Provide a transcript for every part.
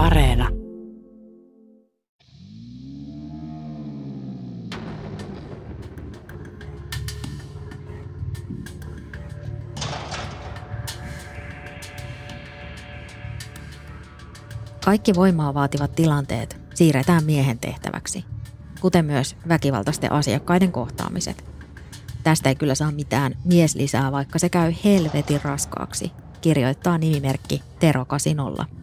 Areena. Kaikki voimaa vaativat tilanteet siirretään miehen tehtäväksi, kuten myös väkivaltaisten asiakkaiden kohtaamiset. Tästä ei kyllä saa mitään mieslisää, vaikka se käy helvetin raskaaksi, kirjoittaa nimimerkki Tero 80.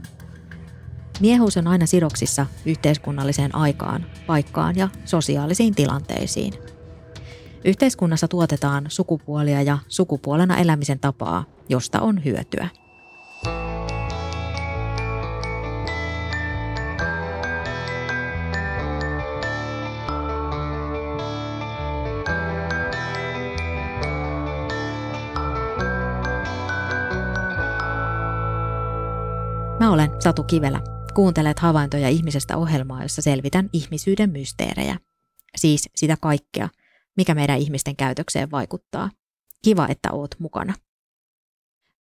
Miehuus on aina sidoksissa yhteiskunnalliseen aikaan, paikkaan ja sosiaalisiin tilanteisiin. Yhteiskunnassa tuotetaan sukupuolia ja sukupuolena elämisen tapaa, josta on hyötyä. Mä olen Satu Kivelä. Kuuntelet havaintoja ihmisestä ohjelmaa, jossa selvitän ihmisyyden mysteerejä. Siis sitä kaikkea, mikä meidän ihmisten käytökseen vaikuttaa. Kiva, että oot mukana.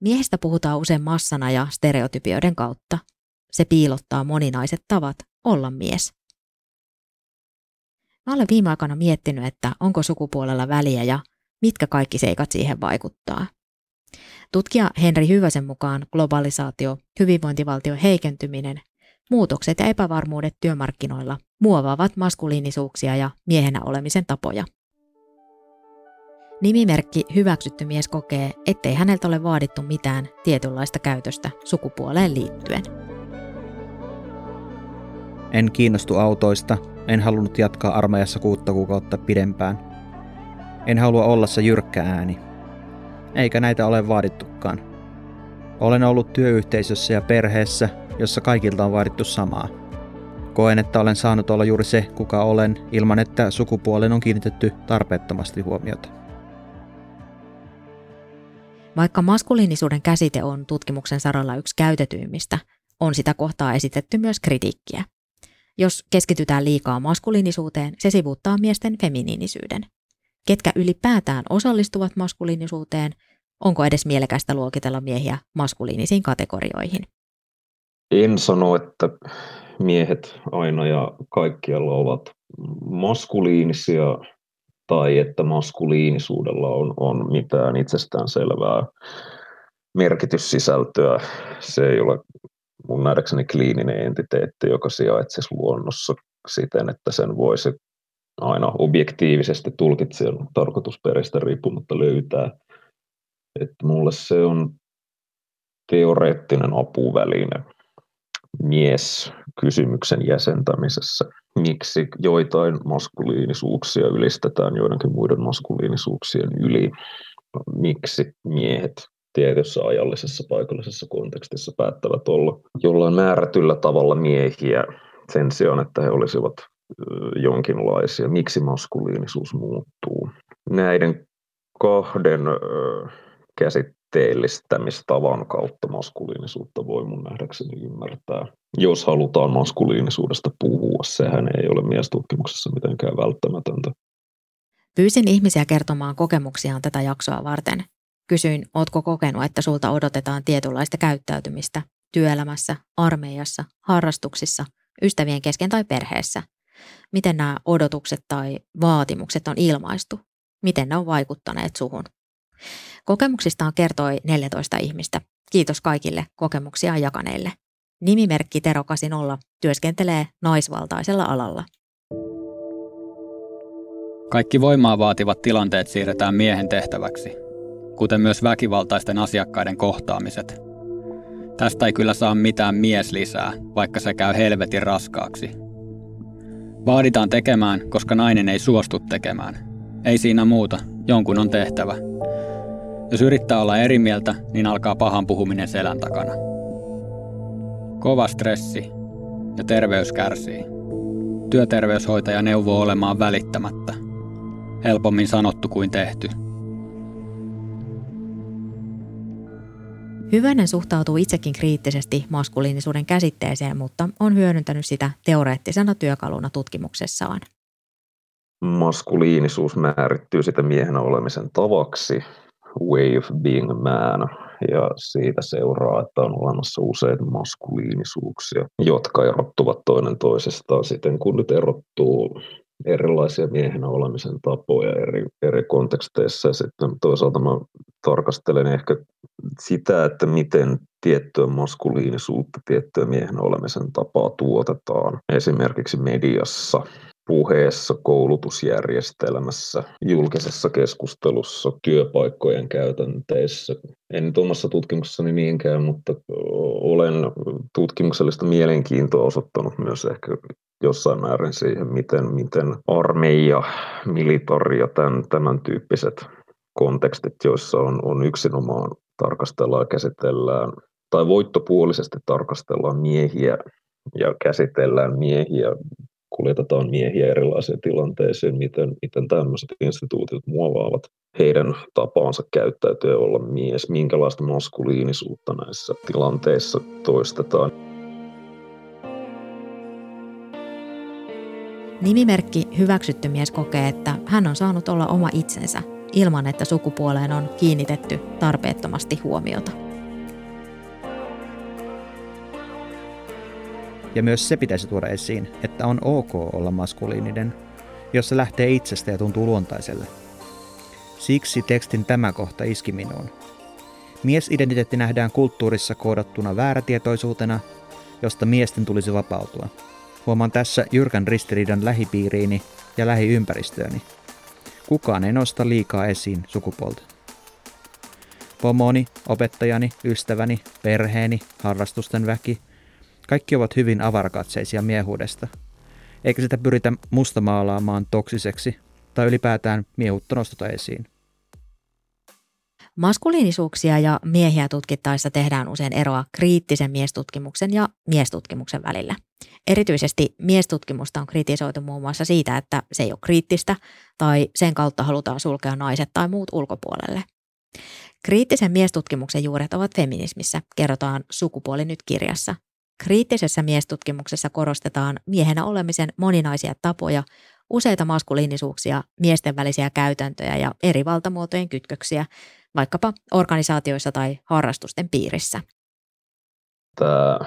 Miehestä puhutaan usein massana ja stereotypioiden kautta. Se piilottaa moninaiset tavat olla mies. Mä olen viime aikana miettinyt, että onko sukupuolella väliä ja mitkä kaikki seikat siihen vaikuttaa. Tutkija Henri Hyväsen mukaan globalisaatio, hyvinvointivaltion heikentyminen, muutokset ja epävarmuudet työmarkkinoilla muovaavat maskuliinisuuksia ja miehenä olemisen tapoja. Nimimerkki hyväksytty mies kokee, ettei häneltä ole vaadittu mitään tietynlaista käytöstä sukupuoleen liittyen. En kiinnostu autoista, en halunnut jatkaa armeijassa kuutta kuukautta pidempään. En halua olla se jyrkkä ääni, eikä näitä ole vaadittukaan. Olen ollut työyhteisössä ja perheessä, jossa kaikilta on vaadittu samaa. Koen, että olen saanut olla juuri se, kuka olen, ilman että sukupuolen on kiinnitetty tarpeettomasti huomiota. Vaikka maskuliinisuuden käsite on tutkimuksen saralla yksi käytetyimmistä, on sitä kohtaa esitetty myös kritiikkiä. Jos keskitytään liikaa maskuliinisuuteen, se sivuuttaa miesten feminiinisyyden. Ketkä ylipäätään osallistuvat maskuliinisuuteen Onko edes mielekästä luokitella miehiä maskuliinisiin kategorioihin? En sano, että miehet aina ja kaikkialla ovat maskuliinisia tai että maskuliinisuudella on, on mitään itsestään selvää merkityssisältöä. Se ei ole mun nähdäkseni kliininen entiteetti, joka sijaitsisi luonnossa siten, että sen voisi aina objektiivisesti tulkitsen tarkoitusperistä riippumatta löytää – että mulle se on teoreettinen apuväline mies kysymyksen jäsentämisessä. Miksi joitain maskuliinisuuksia ylistetään joidenkin muiden maskuliinisuuksien yli? Miksi miehet tietyssä ajallisessa paikallisessa kontekstissa päättävät olla jollain määrätyllä tavalla miehiä sen sijaan, että he olisivat jonkinlaisia. Miksi maskuliinisuus muuttuu? Näiden kahden käsitteellistämistavan kautta maskuliinisuutta voi mun nähdäkseni ymmärtää. Jos halutaan maskuliinisuudesta puhua, sehän ei ole miestutkimuksessa mitenkään välttämätöntä. Pyysin ihmisiä kertomaan kokemuksiaan tätä jaksoa varten. Kysyin, ootko kokenut, että sulta odotetaan tietynlaista käyttäytymistä työelämässä, armeijassa, harrastuksissa, ystävien kesken tai perheessä. Miten nämä odotukset tai vaatimukset on ilmaistu? Miten ne on vaikuttaneet suhun? Kokemuksistaan kertoi 14 ihmistä. Kiitos kaikille kokemuksia jakaneille. Nimimerkki Tero 80 työskentelee naisvaltaisella alalla. Kaikki voimaa vaativat tilanteet siirretään miehen tehtäväksi, kuten myös väkivaltaisten asiakkaiden kohtaamiset. Tästä ei kyllä saa mitään mies lisää, vaikka se käy helvetin raskaaksi. Vaaditaan tekemään, koska nainen ei suostu tekemään. Ei siinä muuta, jonkun on tehtävä. Jos yrittää olla eri mieltä, niin alkaa pahan puhuminen selän takana. Kova stressi ja terveys kärsii. Työterveyshoitaja neuvoo olemaan välittämättä. Helpommin sanottu kuin tehty. Hyvänen suhtautuu itsekin kriittisesti maskuliinisuuden käsitteeseen, mutta on hyödyntänyt sitä teoreettisena työkaluna tutkimuksessaan. Maskuliinisuus määrittyy sitä miehenä olemisen tavaksi, way of being a man. ja siitä seuraa, että on olemassa useita maskuliinisuuksia, jotka erottuvat toinen toisestaan siten, kun nyt erottuu erilaisia miehenä olemisen tapoja eri, eri konteksteissa. Ja sitten toisaalta mä tarkastelen ehkä sitä, että miten tiettyä maskuliinisuutta, tiettyä miehen olemisen tapaa tuotetaan esimerkiksi mediassa, puheessa, koulutusjärjestelmässä, julkisessa keskustelussa, työpaikkojen käytänteissä. En nyt omassa tutkimuksessani niinkään, mutta olen tutkimuksellista mielenkiintoa osoittanut myös ehkä jossain määrin siihen, miten, miten armeija, militari ja tämän, tämän tyyppiset kontekstit, joissa on, on yksinomaan tarkastellaan ja käsitellään, tai voittopuolisesti tarkastellaan miehiä ja käsitellään miehiä, kuljetetaan miehiä erilaisiin tilanteisiin, miten, miten tämmöiset instituutiot muovaavat heidän tapaansa käyttäytyä olla mies, minkälaista maskuliinisuutta näissä tilanteissa toistetaan. Nimimerkki hyväksytty mies kokee, että hän on saanut olla oma itsensä ilman, että sukupuoleen on kiinnitetty tarpeettomasti huomiota. Ja myös se pitäisi tuoda esiin, että on ok olla maskuliininen, jos se lähtee itsestä ja tuntuu luontaiselle. Siksi tekstin tämä kohta iski minuun. Miesidentiteetti nähdään kulttuurissa koodattuna väärätietoisuutena, josta miesten tulisi vapautua. Huomaan tässä jyrkän ristiriidan lähipiiriini ja lähiympäristööni. Kukaan ei nosta liikaa esiin sukupuolta. Pomoni, opettajani, ystäväni, perheeni, harrastusten väki, kaikki ovat hyvin avarakatseisia miehuudesta. Eikä sitä pyritä mustamaalaamaan toksiseksi tai ylipäätään miehuutta nostota esiin. Maskuliinisuuksia ja miehiä tutkittaessa tehdään usein eroa kriittisen miestutkimuksen ja miestutkimuksen välillä. Erityisesti miestutkimusta on kritisoitu muun muassa siitä, että se ei ole kriittistä tai sen kautta halutaan sulkea naiset tai muut ulkopuolelle. Kriittisen miestutkimuksen juuret ovat feminismissä, kerrotaan Sukupuoli nyt kirjassa. Kriittisessä miestutkimuksessa korostetaan miehenä olemisen moninaisia tapoja, useita maskuliinisuuksia, miesten välisiä käytäntöjä ja eri valtamuotojen kytköksiä, vaikkapa organisaatioissa tai harrastusten piirissä. Tämä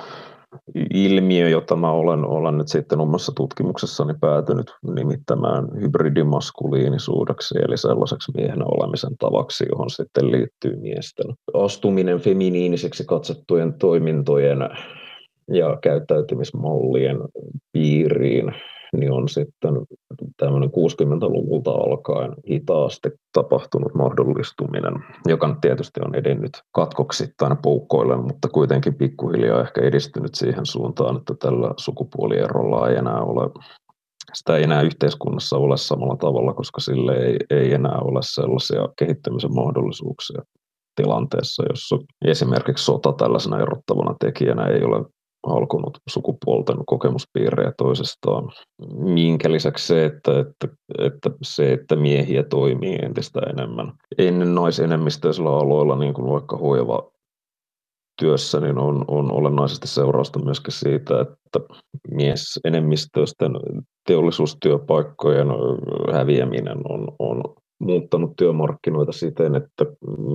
ilmiö, jota mä olen, olen nyt sitten omassa tutkimuksessani päätynyt nimittämään hybridimaskuliinisuudeksi, eli sellaiseksi miehenä olemisen tavaksi, johon sitten liittyy miesten astuminen feminiiniseksi katsettujen toimintojen ja käyttäytymismallien piiriin niin on sitten tämmöinen 60-luvulta alkaen hitaasti tapahtunut mahdollistuminen, joka tietysti on edennyt katkoksittain poukkoillen, mutta kuitenkin pikkuhiljaa ehkä edistynyt siihen suuntaan, että tällä sukupuolierolla ei enää ole sitä ei enää yhteiskunnassa ole samalla tavalla, koska sille ei, ei enää ole sellaisia kehittämisen mahdollisuuksia tilanteessa, jossa esimerkiksi sota tällaisena erottavana tekijänä ei ole alkunut sukupuolten kokemuspiirejä toisestaan. Minkä lisäksi se, että, että, että se, että miehiä toimii entistä enemmän. Ennen naisenemmistöisillä aloilla, niin kuin vaikka hoiva työssä, niin on, on olennaisesti seurausta myöskin siitä, että miesenemmistöisten teollisuustyöpaikkojen häviäminen on, on muuttanut työmarkkinoita siten, että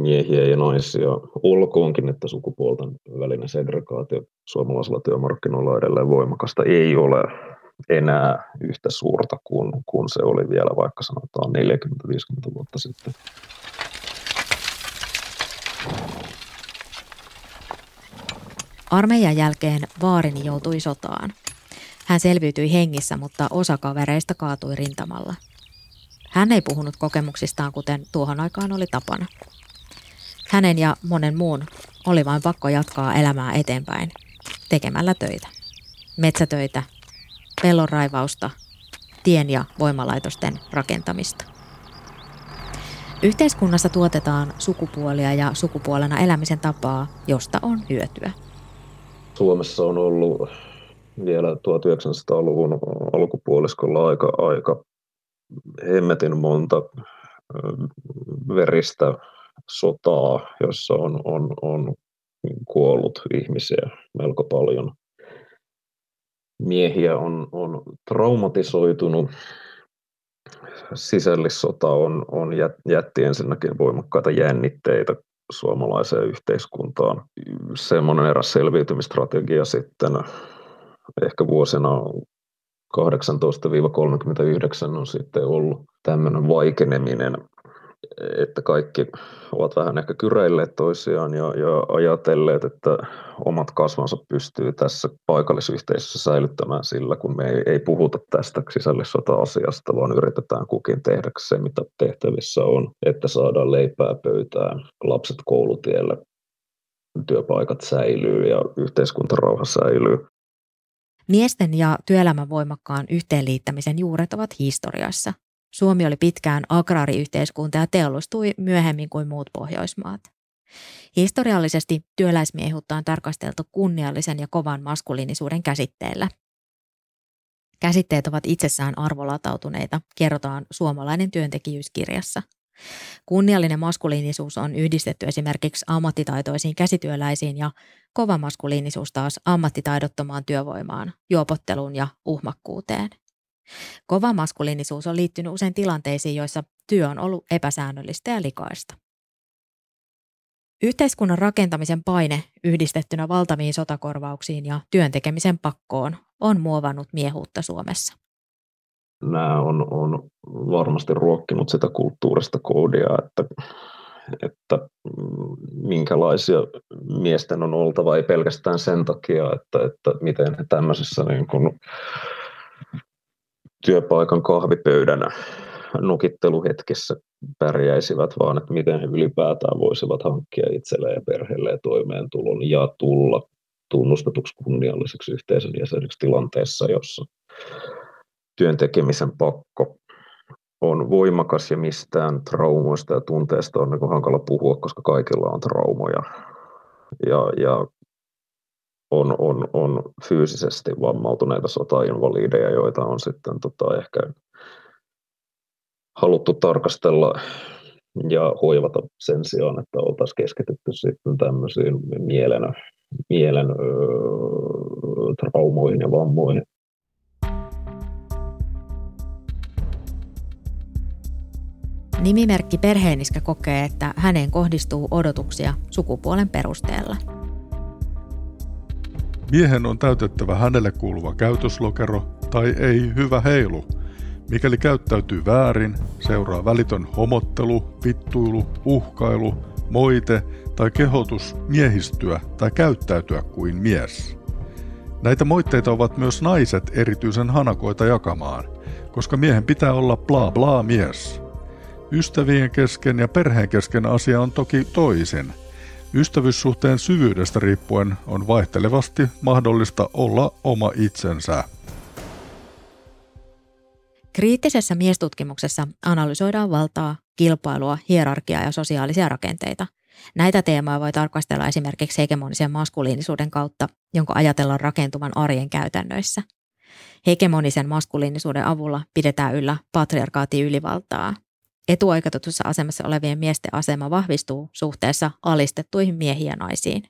miehiä ja naisia, olkoonkin, että sukupuolten välinen segregaatio suomalaisilla työmarkkinoilla on edelleen voimakasta, ei ole enää yhtä suurta kuin, kuin se oli vielä vaikka sanotaan 40-50 vuotta sitten. Armeijan jälkeen vaarini joutui sotaan. Hän selviytyi hengissä, mutta osa kavereista kaatui rintamalla – hän ei puhunut kokemuksistaan, kuten tuohon aikaan oli tapana. Hänen ja monen muun oli vain pakko jatkaa elämää eteenpäin tekemällä töitä. Metsätöitä, pellonraivausta, tien ja voimalaitosten rakentamista. Yhteiskunnassa tuotetaan sukupuolia ja sukupuolena elämisen tapaa, josta on hyötyä. Suomessa on ollut vielä 1900-luvun alkupuoliskolla aika, aika hemmetin monta veristä sotaa, jossa on, on, on kuollut ihmisiä melko paljon. Miehiä on, on traumatisoitunut. Sisällissota on, on jätti ensinnäkin voimakkaita jännitteitä suomalaiseen yhteiskuntaan. Semmoinen eräs selviytymistrategia sitten ehkä vuosina 18-39 on sitten ollut tämmöinen vaikeneminen että kaikki ovat vähän ehkä kyreilleet toisiaan ja, ja ajatelleet, että omat kasvansa pystyy tässä paikallisyhteisössä säilyttämään sillä, kun me ei, ei puhuta tästä sisällissota-asiasta, vaan yritetään kukin tehdä se, mitä tehtävissä on, että saadaan leipää pöytään, lapset koulutielle, työpaikat säilyy ja yhteiskuntarauha säilyy. Miesten ja työelämän voimakkaan yhteenliittämisen juuret ovat historiassa. Suomi oli pitkään agraariyhteiskunta ja teollistui myöhemmin kuin muut Pohjoismaat. Historiallisesti työläismiehuutta on tarkasteltu kunniallisen ja kovan maskuliinisuuden käsitteellä. Käsitteet ovat itsessään arvolatautuneita, kerrotaan suomalainen työntekijyyskirjassa. Kunniallinen maskuliinisuus on yhdistetty esimerkiksi ammattitaitoisiin käsityöläisiin ja kova maskuliinisuus taas ammattitaidottomaan työvoimaan, juopotteluun ja uhmakkuuteen – Kova maskuliinisuus on liittynyt usein tilanteisiin, joissa työ on ollut epäsäännöllistä ja likaista. Yhteiskunnan rakentamisen paine yhdistettynä valtaviin sotakorvauksiin ja työntekemisen pakkoon on muovannut miehuutta Suomessa. Nämä on, on varmasti ruokkinut sitä kulttuurista koodia, että, että minkälaisia miesten on oltava, ei pelkästään sen takia, että, että miten he tämmöisessä niin kuin työpaikan kahvipöydänä nukitteluhetkessä pärjäisivät, vaan että miten he ylipäätään voisivat hankkia itselleen ja perheelleen toimeentulon ja tulla tunnustetuksi kunnialliseksi yhteisön jäseneksi tilanteessa, jossa työn tekemisen pakko on voimakas ja mistään traumoista ja tunteista on niin hankala puhua, koska kaikilla on traumoja. Ja, ja on, on, on fyysisesti vammautuneita sotainvalideja, joita on sitten tota, ehkä haluttu tarkastella ja hoivata sen sijaan, että oltaisiin keskitytty sitten tämmöisiin mielen, mielen öö, traumoihin ja vammoihin. Nimimerkki Perheeniskä kokee, että häneen kohdistuu odotuksia sukupuolen perusteella – Miehen on täytettävä hänelle kuuluva käytöslokero tai ei hyvä heilu. Mikäli käyttäytyy väärin, seuraa välitön homottelu, vittuilu, uhkailu, moite tai kehotus miehistyä tai käyttäytyä kuin mies. Näitä moitteita ovat myös naiset erityisen hanakoita jakamaan, koska miehen pitää olla bla bla mies. Ystävien kesken ja perheen kesken asia on toki toisin – Ystävyyssuhteen syvyydestä riippuen on vaihtelevasti mahdollista olla oma itsensä. Kriittisessä miestutkimuksessa analysoidaan valtaa, kilpailua, hierarkiaa ja sosiaalisia rakenteita. Näitä teemoja voi tarkastella esimerkiksi hegemonisen maskuliinisuuden kautta, jonka ajatellaan rakentuvan arjen käytännöissä. Hegemonisen maskuliinisuuden avulla pidetään yllä patriarkaati ylivaltaa, etuoikeutetussa asemassa olevien miesten asema vahvistuu suhteessa alistettuihin miehiin ja naisiin.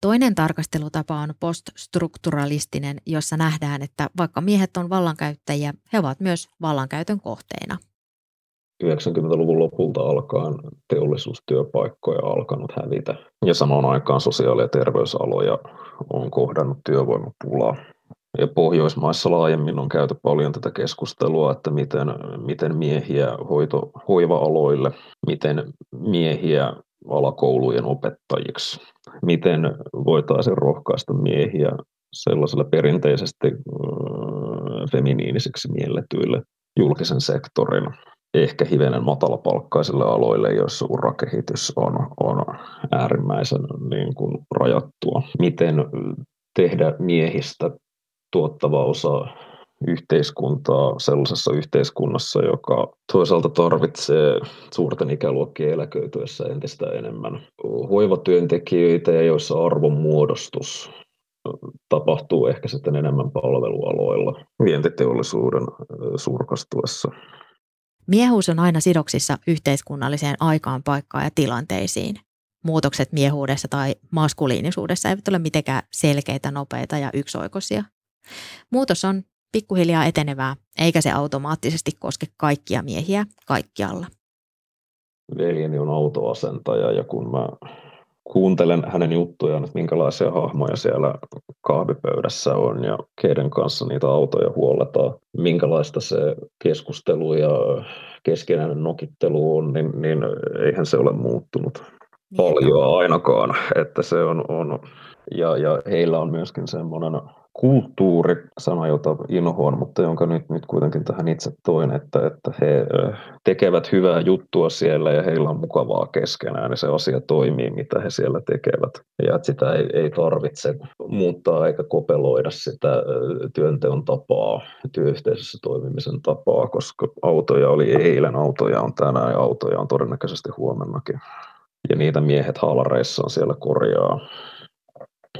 Toinen tarkastelutapa on poststrukturalistinen, jossa nähdään, että vaikka miehet on vallankäyttäjiä, he ovat myös vallankäytön kohteina. 90-luvun lopulta alkaen teollisuustyöpaikkoja alkanut hävitä ja samaan aikaan sosiaali- ja terveysaloja on kohdannut työvoimapulaa ja Pohjoismaissa laajemmin on käyty paljon tätä keskustelua, että miten, miten miehiä hoito, hoiva-aloille, miten miehiä alakoulujen opettajiksi, miten voitaisiin rohkaista miehiä sellaisille perinteisesti feminiiniseksi mielletyille julkisen sektorin ehkä hivenen matalapalkkaisille aloille, joissa urakehitys on, on äärimmäisen niin kuin rajattua. Miten tehdä miehistä tuottava osa yhteiskuntaa sellaisessa yhteiskunnassa, joka toisaalta tarvitsee suurten ikäluokkien eläköityessä entistä enemmän hoivatyöntekijöitä ja joissa arvonmuodostus tapahtuu ehkä sitten enemmän palvelualoilla vientiteollisuuden suurkastuessa. Miehuus on aina sidoksissa yhteiskunnalliseen aikaan, paikkaan ja tilanteisiin. Muutokset miehuudessa tai maskuliinisuudessa eivät ole mitenkään selkeitä, nopeita ja yksioikoisia. Muutos on pikkuhiljaa etenevää, eikä se automaattisesti koske kaikkia miehiä kaikkialla. veljeni on autoasentaja ja kun mä kuuntelen hänen juttujaan, että minkälaisia hahmoja siellä kahvipöydässä on ja keiden kanssa niitä autoja huolletaan, minkälaista se keskustelu ja keskenäinen nokittelu on, niin, niin eihän se ole muuttunut niin. paljon ainakaan, että se on, on ja, ja heillä on myöskin semmoinen kulttuuri, sana jota inhoan, mutta jonka nyt, nyt kuitenkin tähän itse toin, että, että he tekevät hyvää juttua siellä ja heillä on mukavaa keskenään ja se asia toimii, mitä he siellä tekevät. Ja että sitä ei, ei tarvitse muuttaa eikä kopeloida sitä työnteon tapaa, työyhteisössä toimimisen tapaa, koska autoja oli eilen, autoja on tänään ja autoja on todennäköisesti huomennakin. Ja niitä miehet haalareissaan siellä korjaa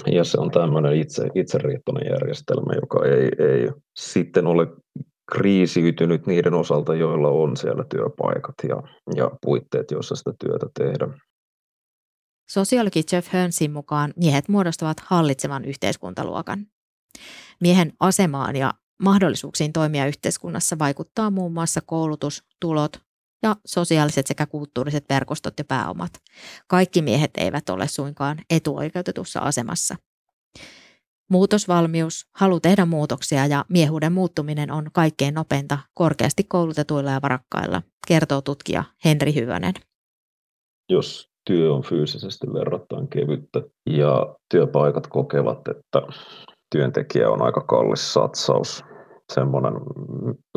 ja se on tämmöinen itse, itseriittoinen järjestelmä, joka ei, ei sitten ole kriisiytynyt niiden osalta, joilla on siellä työpaikat ja, ja puitteet, joissa sitä työtä tehdään. Sosiologi Jeff Hönsin mukaan miehet muodostavat hallitsevan yhteiskuntaluokan. Miehen asemaan ja mahdollisuuksiin toimia yhteiskunnassa vaikuttaa muun muassa koulutus, tulot, ja sosiaaliset sekä kulttuuriset verkostot ja pääomat. Kaikki miehet eivät ole suinkaan etuoikeutetussa asemassa. Muutosvalmius, halu tehdä muutoksia ja miehuuden muuttuminen on kaikkein nopeinta korkeasti koulutetuilla ja varakkailla, kertoo tutkija Henri Hyvönen. Jos työ on fyysisesti verrattain kevyttä ja työpaikat kokevat, että työntekijä on aika kallis satsaus semmoinen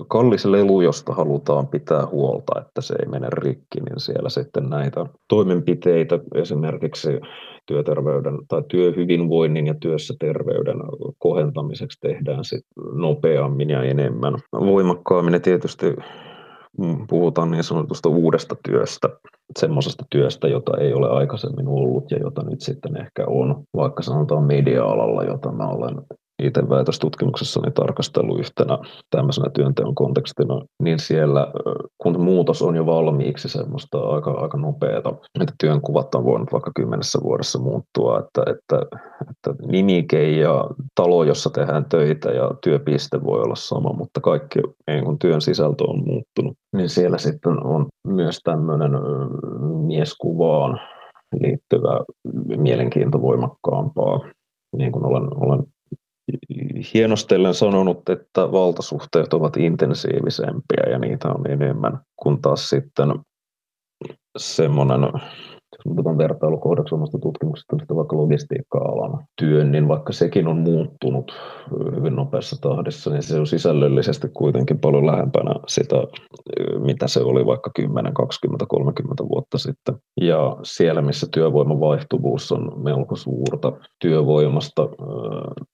kallis lelu, josta halutaan pitää huolta, että se ei mene rikki, niin siellä sitten näitä toimenpiteitä esimerkiksi työterveyden tai työhyvinvoinnin ja työssä terveyden kohentamiseksi tehdään sitten nopeammin ja enemmän. Voimakkaammin ja tietysti puhutaan niin sanotusta uudesta työstä, semmoisesta työstä, jota ei ole aikaisemmin ollut ja jota nyt sitten ehkä on, vaikka sanotaan media-alalla, jota mä olen itse väitöstutkimuksessani tarkastellut yhtenä tämmöisenä työnteon kontekstina, niin siellä kun muutos on jo valmiiksi semmoista aika, aika nopeata, että työnkuvat on voinut vaikka kymmenessä vuodessa muuttua, että, että, että nimike ja talo, jossa tehdään töitä ja työpiste voi olla sama, mutta kaikki niin kun työn sisältö on muuttunut, niin siellä sitten on myös tämmöinen mieskuvaan liittyvä mielenkiinto voimakkaampaa niin kuin olen, olen hienostellen sanonut, että valtasuhteet ovat intensiivisempiä ja niitä on enemmän, kun taas sitten semmoinen jos otan vertailukohdaksi omasta tutkimuksesta niin vaikka logistiikka-alan työn, niin vaikka sekin on muuttunut hyvin nopeassa tahdissa, niin se on sisällöllisesti kuitenkin paljon lähempänä sitä, mitä se oli vaikka 10, 20, 30 vuotta sitten. Ja siellä, missä työvoiman vaihtuvuus on melko suurta, työvoimasta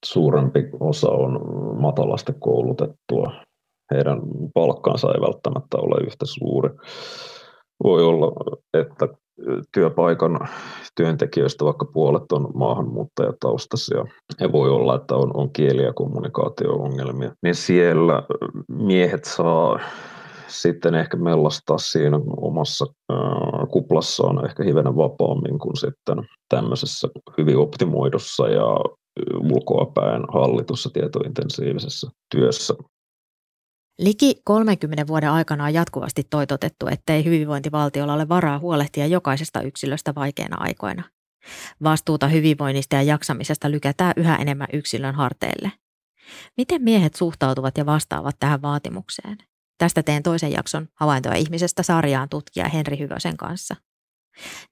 suurempi osa on matalasti koulutettua. Heidän palkkaansa ei välttämättä ole yhtä suuri voi olla, että työpaikan työntekijöistä vaikka puolet on maahanmuuttajataustaisia ja voi olla, että on, on kieli- ja kommunikaatio-ongelmia, niin siellä miehet saa sitten ehkä mellastaa siinä omassa ää, kuplassaan ehkä hivenen vapaammin kuin sitten tämmöisessä hyvin optimoidussa ja ulkoapäin hallitussa tietointensiivisessä työssä. Liki 30 vuoden aikana on jatkuvasti toitotettu, ettei hyvinvointivaltiolla ole varaa huolehtia jokaisesta yksilöstä vaikeina aikoina. Vastuuta hyvinvoinnista ja jaksamisesta lykätään yhä enemmän yksilön harteille. Miten miehet suhtautuvat ja vastaavat tähän vaatimukseen? Tästä teen toisen jakson havaintoja ihmisestä sarjaan tutkija Henri Hyvösen kanssa.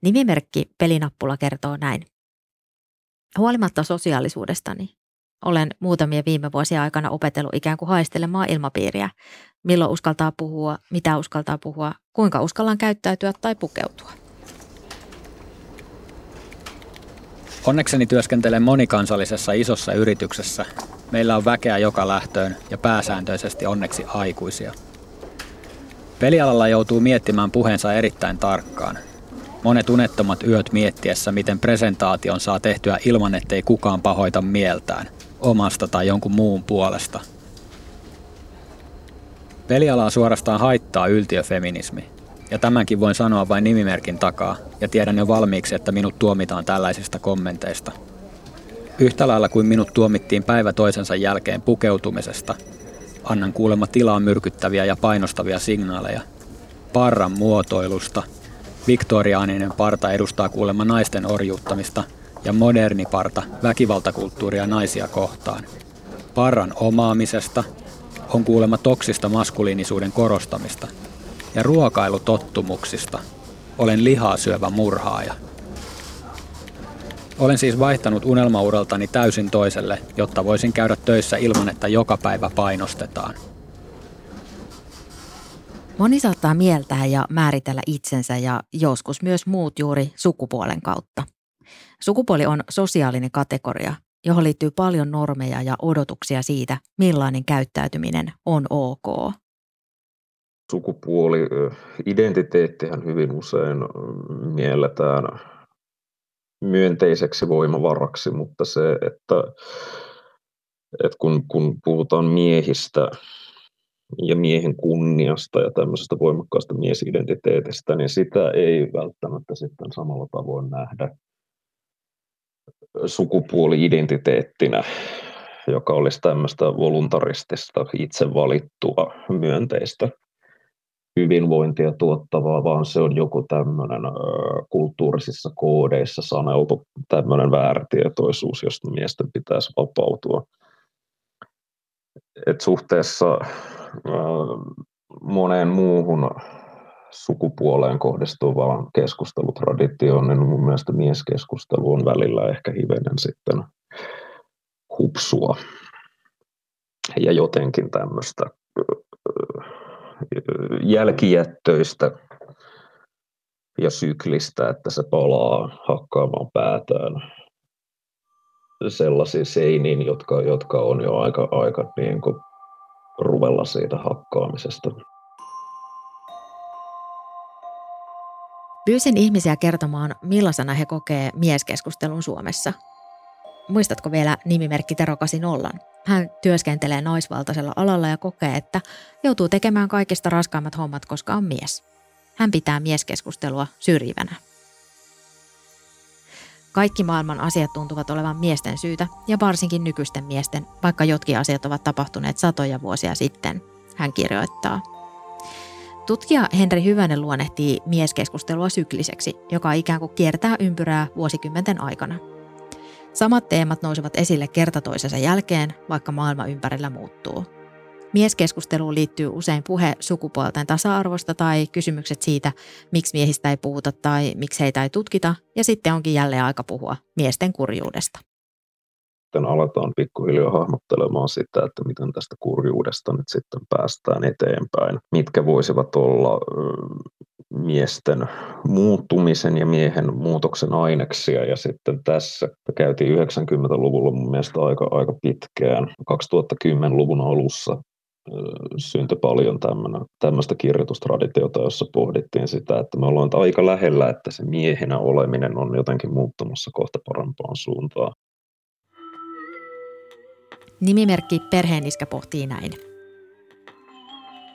Nimimerkki Pelinappula kertoo näin. Huolimatta sosiaalisuudestani, olen muutamia viime vuosia aikana opetellut ikään kuin haistelemaan ilmapiiriä. Milloin uskaltaa puhua, mitä uskaltaa puhua, kuinka uskallan käyttäytyä tai pukeutua. Onnekseni työskentelen monikansallisessa isossa yrityksessä. Meillä on väkeä joka lähtöön ja pääsääntöisesti onneksi aikuisia. Pelialalla joutuu miettimään puheensa erittäin tarkkaan. Monet unettomat yöt miettiessä, miten presentaation saa tehtyä ilman, ettei kukaan pahoita mieltään – omasta tai jonkun muun puolesta. Pelialaa suorastaan haittaa yltiöfeminismi, ja tämänkin voin sanoa vain nimimerkin takaa, ja tiedän jo valmiiksi, että minut tuomitaan tällaisista kommenteista. Yhtä lailla kuin minut tuomittiin päivä toisensa jälkeen pukeutumisesta, annan kuulemma tilaa myrkyttäviä ja painostavia signaaleja, parran muotoilusta, Viktoriaaninen parta edustaa kuulemma naisten orjuuttamista ja moderni parta väkivaltakulttuuria naisia kohtaan. Parran omaamisesta on kuulemma toksista maskuliinisuuden korostamista ja ruokailutottumuksista olen lihaa syövä murhaaja. Olen siis vaihtanut unelmauraltani täysin toiselle, jotta voisin käydä töissä ilman, että joka päivä painostetaan. Moni saattaa mieltää ja määritellä itsensä ja joskus myös muut juuri sukupuolen kautta. Sukupuoli on sosiaalinen kategoria, johon liittyy paljon normeja ja odotuksia siitä, millainen käyttäytyminen on ok. Sukupuoli, identiteettihän hyvin usein mielletään myönteiseksi voimavaraksi, mutta se, että, että kun, kun puhutaan miehistä ja miehen kunniasta ja tämmöisestä voimakkaasta miesidentiteetistä, niin sitä ei välttämättä sitten samalla tavoin nähdä sukupuoli-identiteettinä, joka olisi tämmöistä voluntaristista, itse valittua, myönteistä hyvinvointia tuottavaa, vaan se on joku tämmöinen kulttuurisissa koodeissa saneltu tämmöinen väärtietoisuus, josta miesten pitäisi vapautua. Et suhteessa moneen muuhun sukupuoleen kohdistuvaan keskustelutraditioon, niin mun mielestä mieskeskustelu on välillä ehkä hivenen sitten hupsua ja jotenkin tämmöistä jälkijättöistä ja syklistä, että se palaa hakkaamaan päätään sellaisiin seiniin, jotka, jotka on jo aika, aika niin kuin ruvella siitä hakkaamisesta. Pyysin ihmisiä kertomaan, millaisena he kokee mieskeskustelun Suomessa. Muistatko vielä nimimerkki Terokasi Nollan? Hän työskentelee naisvaltaisella alalla ja kokee, että joutuu tekemään kaikista raskaimmat hommat, koska on mies. Hän pitää mieskeskustelua syrjivänä. Kaikki maailman asiat tuntuvat olevan miesten syytä ja varsinkin nykyisten miesten, vaikka jotkin asiat ovat tapahtuneet satoja vuosia sitten, hän kirjoittaa. Tutkija Henri Hyvänen luonnehtii mieskeskustelua sykliseksi, joka ikään kuin kiertää ympyrää vuosikymmenten aikana – Samat teemat nousevat esille kerta toisensa jälkeen, vaikka maailma ympärillä muuttuu. Mieskeskusteluun liittyy usein puhe sukupuolten tasa-arvosta tai kysymykset siitä, miksi miehistä ei puhuta tai miksi heitä ei tutkita, ja sitten onkin jälleen aika puhua miesten kurjuudesta. Sitten aletaan pikkuhiljaa hahmottelemaan sitä, että miten tästä kurjuudesta nyt sitten päästään eteenpäin. Mitkä voisivat olla miesten muuttumisen ja miehen muutoksen aineksia. Ja sitten tässä käytiin 90-luvulla mun mielestä aika, aika pitkään. 2010-luvun alussa syntyi paljon tämmöistä kirjoitustraditiota, jossa pohdittiin sitä, että me ollaan aika lähellä, että se miehenä oleminen on jotenkin muuttumassa kohta parempaan suuntaan. Nimimerkki Perheeniskä pohtii näin.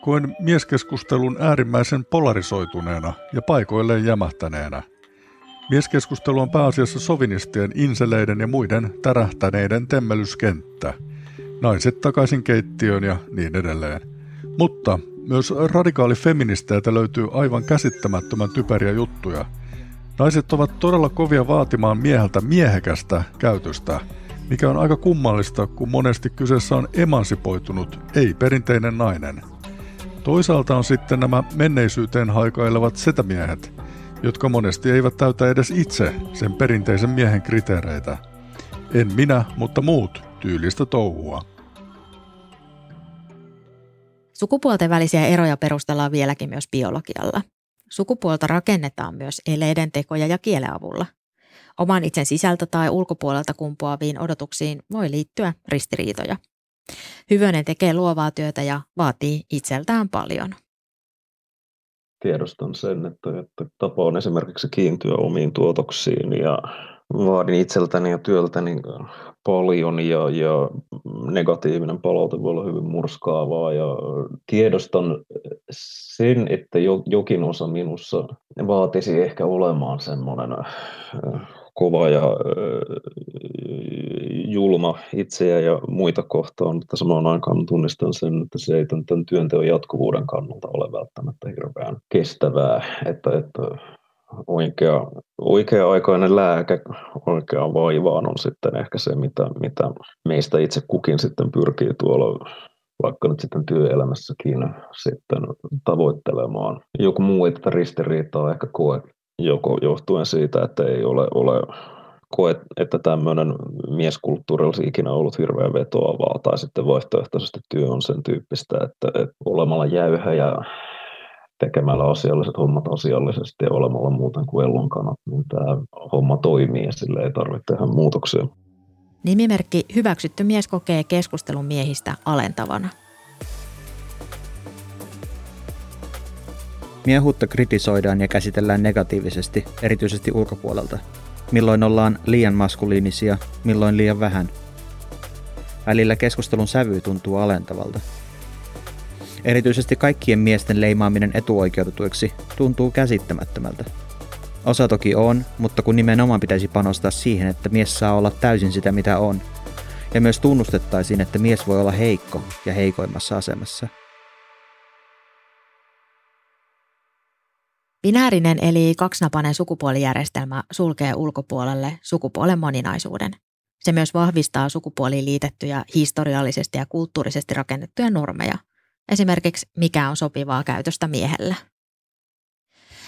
Koen mieskeskustelun äärimmäisen polarisoituneena ja paikoilleen jämähtäneenä. Mieskeskustelu on pääasiassa sovinistien, inseleiden ja muiden tärähtäneiden temmelyskenttä. Naiset takaisin keittiöön ja niin edelleen. Mutta myös radikaalifeministeiltä löytyy aivan käsittämättömän typeriä juttuja. Naiset ovat todella kovia vaatimaan mieheltä miehekästä käytöstä, mikä on aika kummallista, kun monesti kyseessä on emansipoitunut, ei perinteinen nainen. Toisaalta on sitten nämä menneisyyteen haikailevat setämiehet, jotka monesti eivät täytä edes itse sen perinteisen miehen kriteereitä. En minä, mutta muut tyylistä touhua. Sukupuolten välisiä eroja perustellaan vieläkin myös biologialla. Sukupuolta rakennetaan myös eleiden, tekoja ja kielen avulla. Oman itsen sisältä tai ulkopuolelta kumpuaviin odotuksiin voi liittyä ristiriitoja. Hyvönen tekee luovaa työtä ja vaatii itseltään paljon. Tiedostan sen, että, että tapa on esimerkiksi kiintyä omiin tuotoksiin ja vaadin itseltäni ja työltäni paljon ja, ja negatiivinen palaute voi olla hyvin murskaavaa ja tiedostan sen, että jokin osa minussa vaatisi ehkä olemaan semmoinen kova ja julma itseä ja muita kohtaan, mutta samaan aikaan tunnistan sen, että se ei tämän työnteon jatkuvuuden kannalta ole välttämättä hirveän kestävää, että, että oikea, oikea-aikainen lääke oikeaan vaivaan on sitten ehkä se, mitä, mitä meistä itse kukin sitten pyrkii tuolla vaikka nyt sitten työelämässäkin sitten tavoittelemaan. Joku muu ei tätä ristiriitaa ehkä koe joko johtuen siitä, että ei ole, ole koe, että tämmöinen mieskulttuuri olisi ikinä ollut hirveän vetoavaa, tai sitten vaihtoehtoisesti työ on sen tyyppistä, että, että olemalla jäyhä ja tekemällä asialliset hommat asiallisesti ja olemalla muuten kuin ellonkanat, niin tämä homma toimii ja sille ei tarvitse tehdä muutoksia. Nimimerkki Hyväksytty mies kokee keskustelun miehistä alentavana. Miehuutta kritisoidaan ja käsitellään negatiivisesti, erityisesti ulkopuolelta. Milloin ollaan liian maskuliinisia, milloin liian vähän. Välillä keskustelun sävy tuntuu alentavalta. Erityisesti kaikkien miesten leimaaminen etuoikeutetuiksi tuntuu käsittämättömältä. Osa toki on, mutta kun nimenomaan pitäisi panostaa siihen, että mies saa olla täysin sitä mitä on. Ja myös tunnustettaisiin, että mies voi olla heikko ja heikoimmassa asemassa. Binäärinen eli kaksinapainen sukupuolijärjestelmä sulkee ulkopuolelle sukupuolen moninaisuuden. Se myös vahvistaa sukupuoliin liitettyjä historiallisesti ja kulttuurisesti rakennettuja normeja. Esimerkiksi mikä on sopivaa käytöstä miehellä.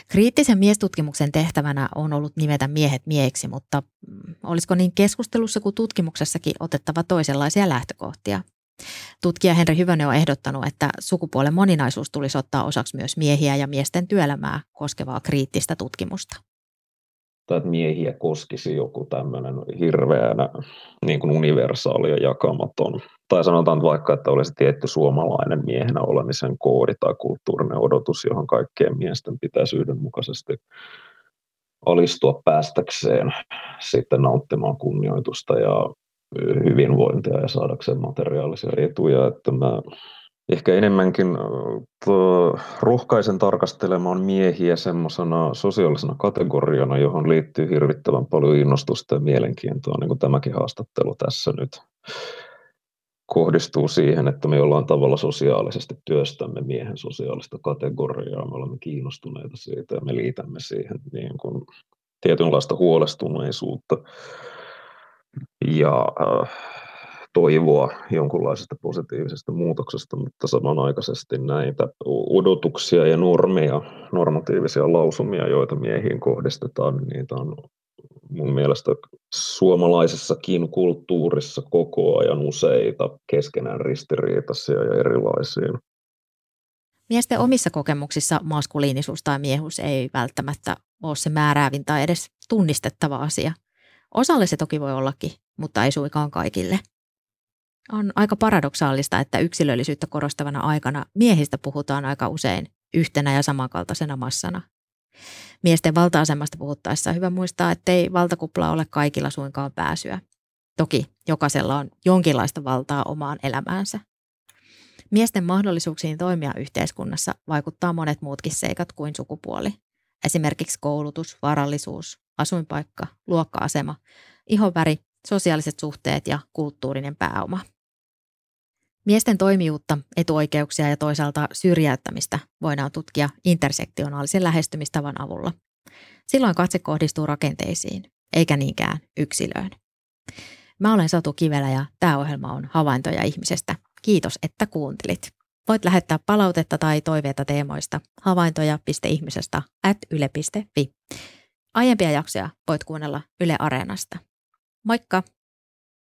Kriittisen miestutkimuksen tehtävänä on ollut nimetä miehet miehiksi, mutta mm, olisiko niin keskustelussa kuin tutkimuksessakin otettava toisenlaisia lähtökohtia? Tutkija Henri Hyvönen on ehdottanut, että sukupuolen moninaisuus tulisi ottaa osaksi myös miehiä ja miesten työelämää koskevaa kriittistä tutkimusta että miehiä koskisi joku tämmöinen hirveänä niin kuin universaali ja jakamaton. Tai sanotaan vaikka, että olisi tietty suomalainen miehenä olemisen koodi tai kulttuurinen odotus, johon kaikkien miesten pitäisi yhdenmukaisesti alistua päästäkseen sitten nauttimaan kunnioitusta ja hyvinvointia ja saadakseen materiaalisia etuja. Että mä ehkä enemmänkin to, rohkaisen tarkastelemaan miehiä semmoisena sosiaalisena kategoriana, johon liittyy hirvittävän paljon innostusta ja mielenkiintoa, niin kuin tämäkin haastattelu tässä nyt kohdistuu siihen, että me jollain tavalla sosiaalisesti työstämme miehen sosiaalista kategoriaa, me olemme kiinnostuneita siitä ja me liitämme siihen niin kuin tietynlaista huolestuneisuutta. Ja äh, toivoa jonkunlaisesta positiivisesta muutoksesta, mutta samanaikaisesti näitä odotuksia ja normeja, normatiivisia lausumia, joita miehiin kohdistetaan, niin niitä on mun mielestä suomalaisessakin kulttuurissa koko ajan useita keskenään ristiriitaisia ja erilaisia. Miesten omissa kokemuksissa maskuliinisuus tai miehuus ei välttämättä ole se määräävin tai edes tunnistettava asia. Osalle se toki voi ollakin, mutta ei suikaan kaikille – on aika paradoksaalista, että yksilöllisyyttä korostavana aikana miehistä puhutaan aika usein yhtenä ja samankaltaisena massana. Miesten valta-asemasta puhuttaessa on hyvä muistaa, ettei valtakuplaa ole kaikilla suinkaan pääsyä. Toki jokaisella on jonkinlaista valtaa omaan elämäänsä. Miesten mahdollisuuksiin toimia yhteiskunnassa vaikuttaa monet muutkin seikat kuin sukupuoli. Esimerkiksi koulutus, varallisuus, asuinpaikka, luokka-asema, ihonväri, sosiaaliset suhteet ja kulttuurinen pääoma. Miesten toimijuutta, etuoikeuksia ja toisaalta syrjäyttämistä voidaan tutkia intersektionaalisen lähestymistavan avulla. Silloin katse kohdistuu rakenteisiin, eikä niinkään yksilöön. Mä olen Satu Kivelä ja tämä ohjelma on Havaintoja ihmisestä. Kiitos, että kuuntelit. Voit lähettää palautetta tai toiveita teemoista havaintoja.ihmisestä at yle.fi. Aiempia jaksoja voit kuunnella Yle Areenasta. Moikka!